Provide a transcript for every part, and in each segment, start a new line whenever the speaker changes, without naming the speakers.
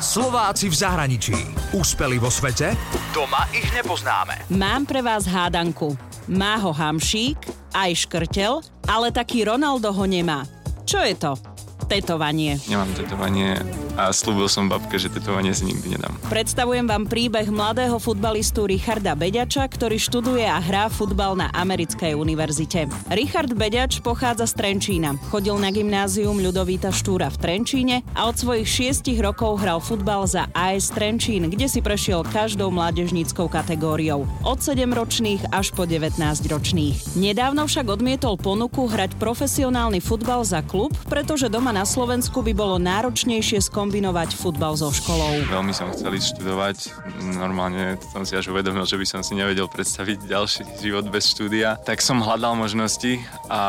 Slováci v zahraničí. Úspeli vo svete? Doma ich nepoznáme.
Mám pre vás hádanku. Má ho hamšík, aj škrtel, ale taký Ronaldo ho nemá. Čo je to? Tetovanie.
Nemám tetovanie a slúbil som babke, že tetovanie si nikdy nedám.
Predstavujem vám príbeh mladého futbalistu Richarda Beďača, ktorý študuje a hrá futbal na americkej univerzite. Richard Beďač pochádza z Trenčína. Chodil na gymnázium Ľudovíta Štúra v Trenčíne a od svojich šiestich rokov hral futbal za AS Trenčín, kde si prešiel každou mládežníckou kategóriou. Od 7 ročných až po 19 ročných. Nedávno však odmietol ponuku hrať profesionálny futbal za klub, pretože doma na Slovensku by bolo náročnejšie skombinovať futbal so školou.
Veľmi som chcel ísť študovať. Normálne som si až uvedomil, že by som si nevedel predstaviť ďalší život bez štúdia. Tak som hľadal možnosti a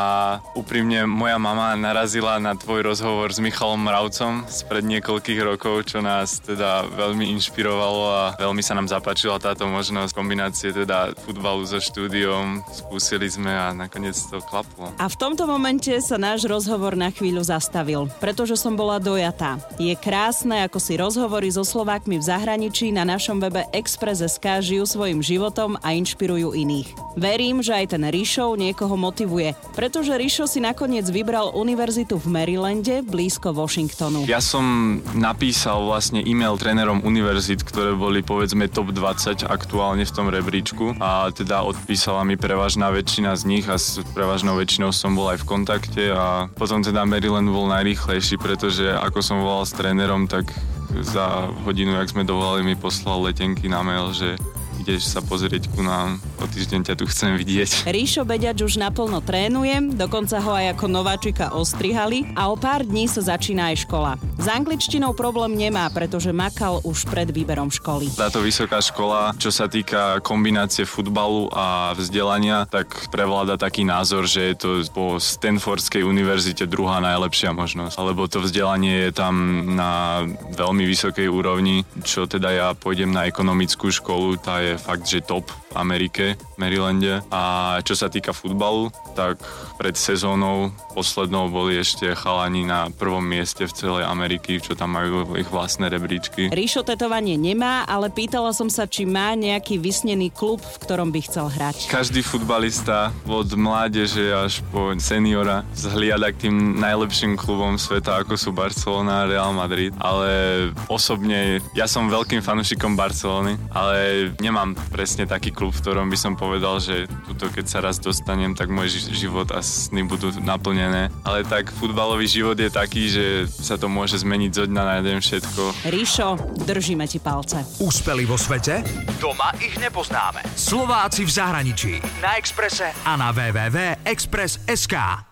úprimne moja mama narazila na tvoj rozhovor s Michalom Mravcom spred niekoľkých rokov, čo nás teda veľmi inšpirovalo a veľmi sa nám zapáčila táto možnosť kombinácie teda futbalu so štúdiom. Skúsili sme a nakoniec to klaplo.
A v tomto momente sa náš rozhovor na chvíľu zastavil, pretože som bola dojatá. Je krásne, ako si rozhovory so Slovákmi v zahraničí na našom webe Express.sk žijú svojim životom a inšpirujú iných. Verím, že aj ten Rišov niekoho motivuje, pretože Rišo si nakoniec vybral univerzitu v Marylande, blízko Washingtonu.
Ja som napísal vlastne e-mail trénerom univerzit, ktoré boli povedzme top 20 aktuálne v tom rebríčku a teda odpísala mi prevažná väčšina z nich a s prevažnou väčšinou som bol aj v kontakte a potom teda Maryland bol najrýchlejší, pretože ako som volal s trénerom, tak za hodinu, jak sme dovolali, mi poslal letenky na mail, že ideš sa pozrieť ku nám, o týždeň ťa tu chcem vidieť.
Ríšo Beďač už naplno trénuje, dokonca ho aj ako nováčika ostrihali a o pár dní sa začína aj škola. S angličtinou problém nemá, pretože makal už pred výberom školy.
Táto vysoká škola, čo sa týka kombinácie futbalu a vzdelania, tak prevláda taký názor, že je to po Stanfordskej univerzite druhá najlepšia možnosť, lebo to vzdelanie je tam na veľmi vysokej úrovni, čo teda ja pôjdem na ekonomickú školu, tá je je fakt, že top v Amerike, Marylande. A čo sa týka futbalu, tak pred sezónou poslednou boli ešte chalani na prvom mieste v celej Ameriky, čo tam majú ich vlastné rebríčky.
Ríšo tetovanie nemá, ale pýtala som sa, či má nejaký vysnený klub, v ktorom by chcel hrať.
Každý futbalista od mládeže až po seniora zhliada k tým najlepším klubom sveta, ako sú Barcelona a Real Madrid. Ale osobne, ja som veľkým fanúšikom Barcelony, ale nemám presne taký klub, v ktorom by som povedal, že tuto keď sa raz dostanem, tak môj život a sny budú naplnené. Ale tak futbalový život je taký, že sa to môže zmeniť zo dňa na deň všetko.
Ríšo, držíme ti palce.
Úspeli vo svete? Doma ich nepoznáme. Slováci v zahraničí. Na Exprese a na www.express.sk.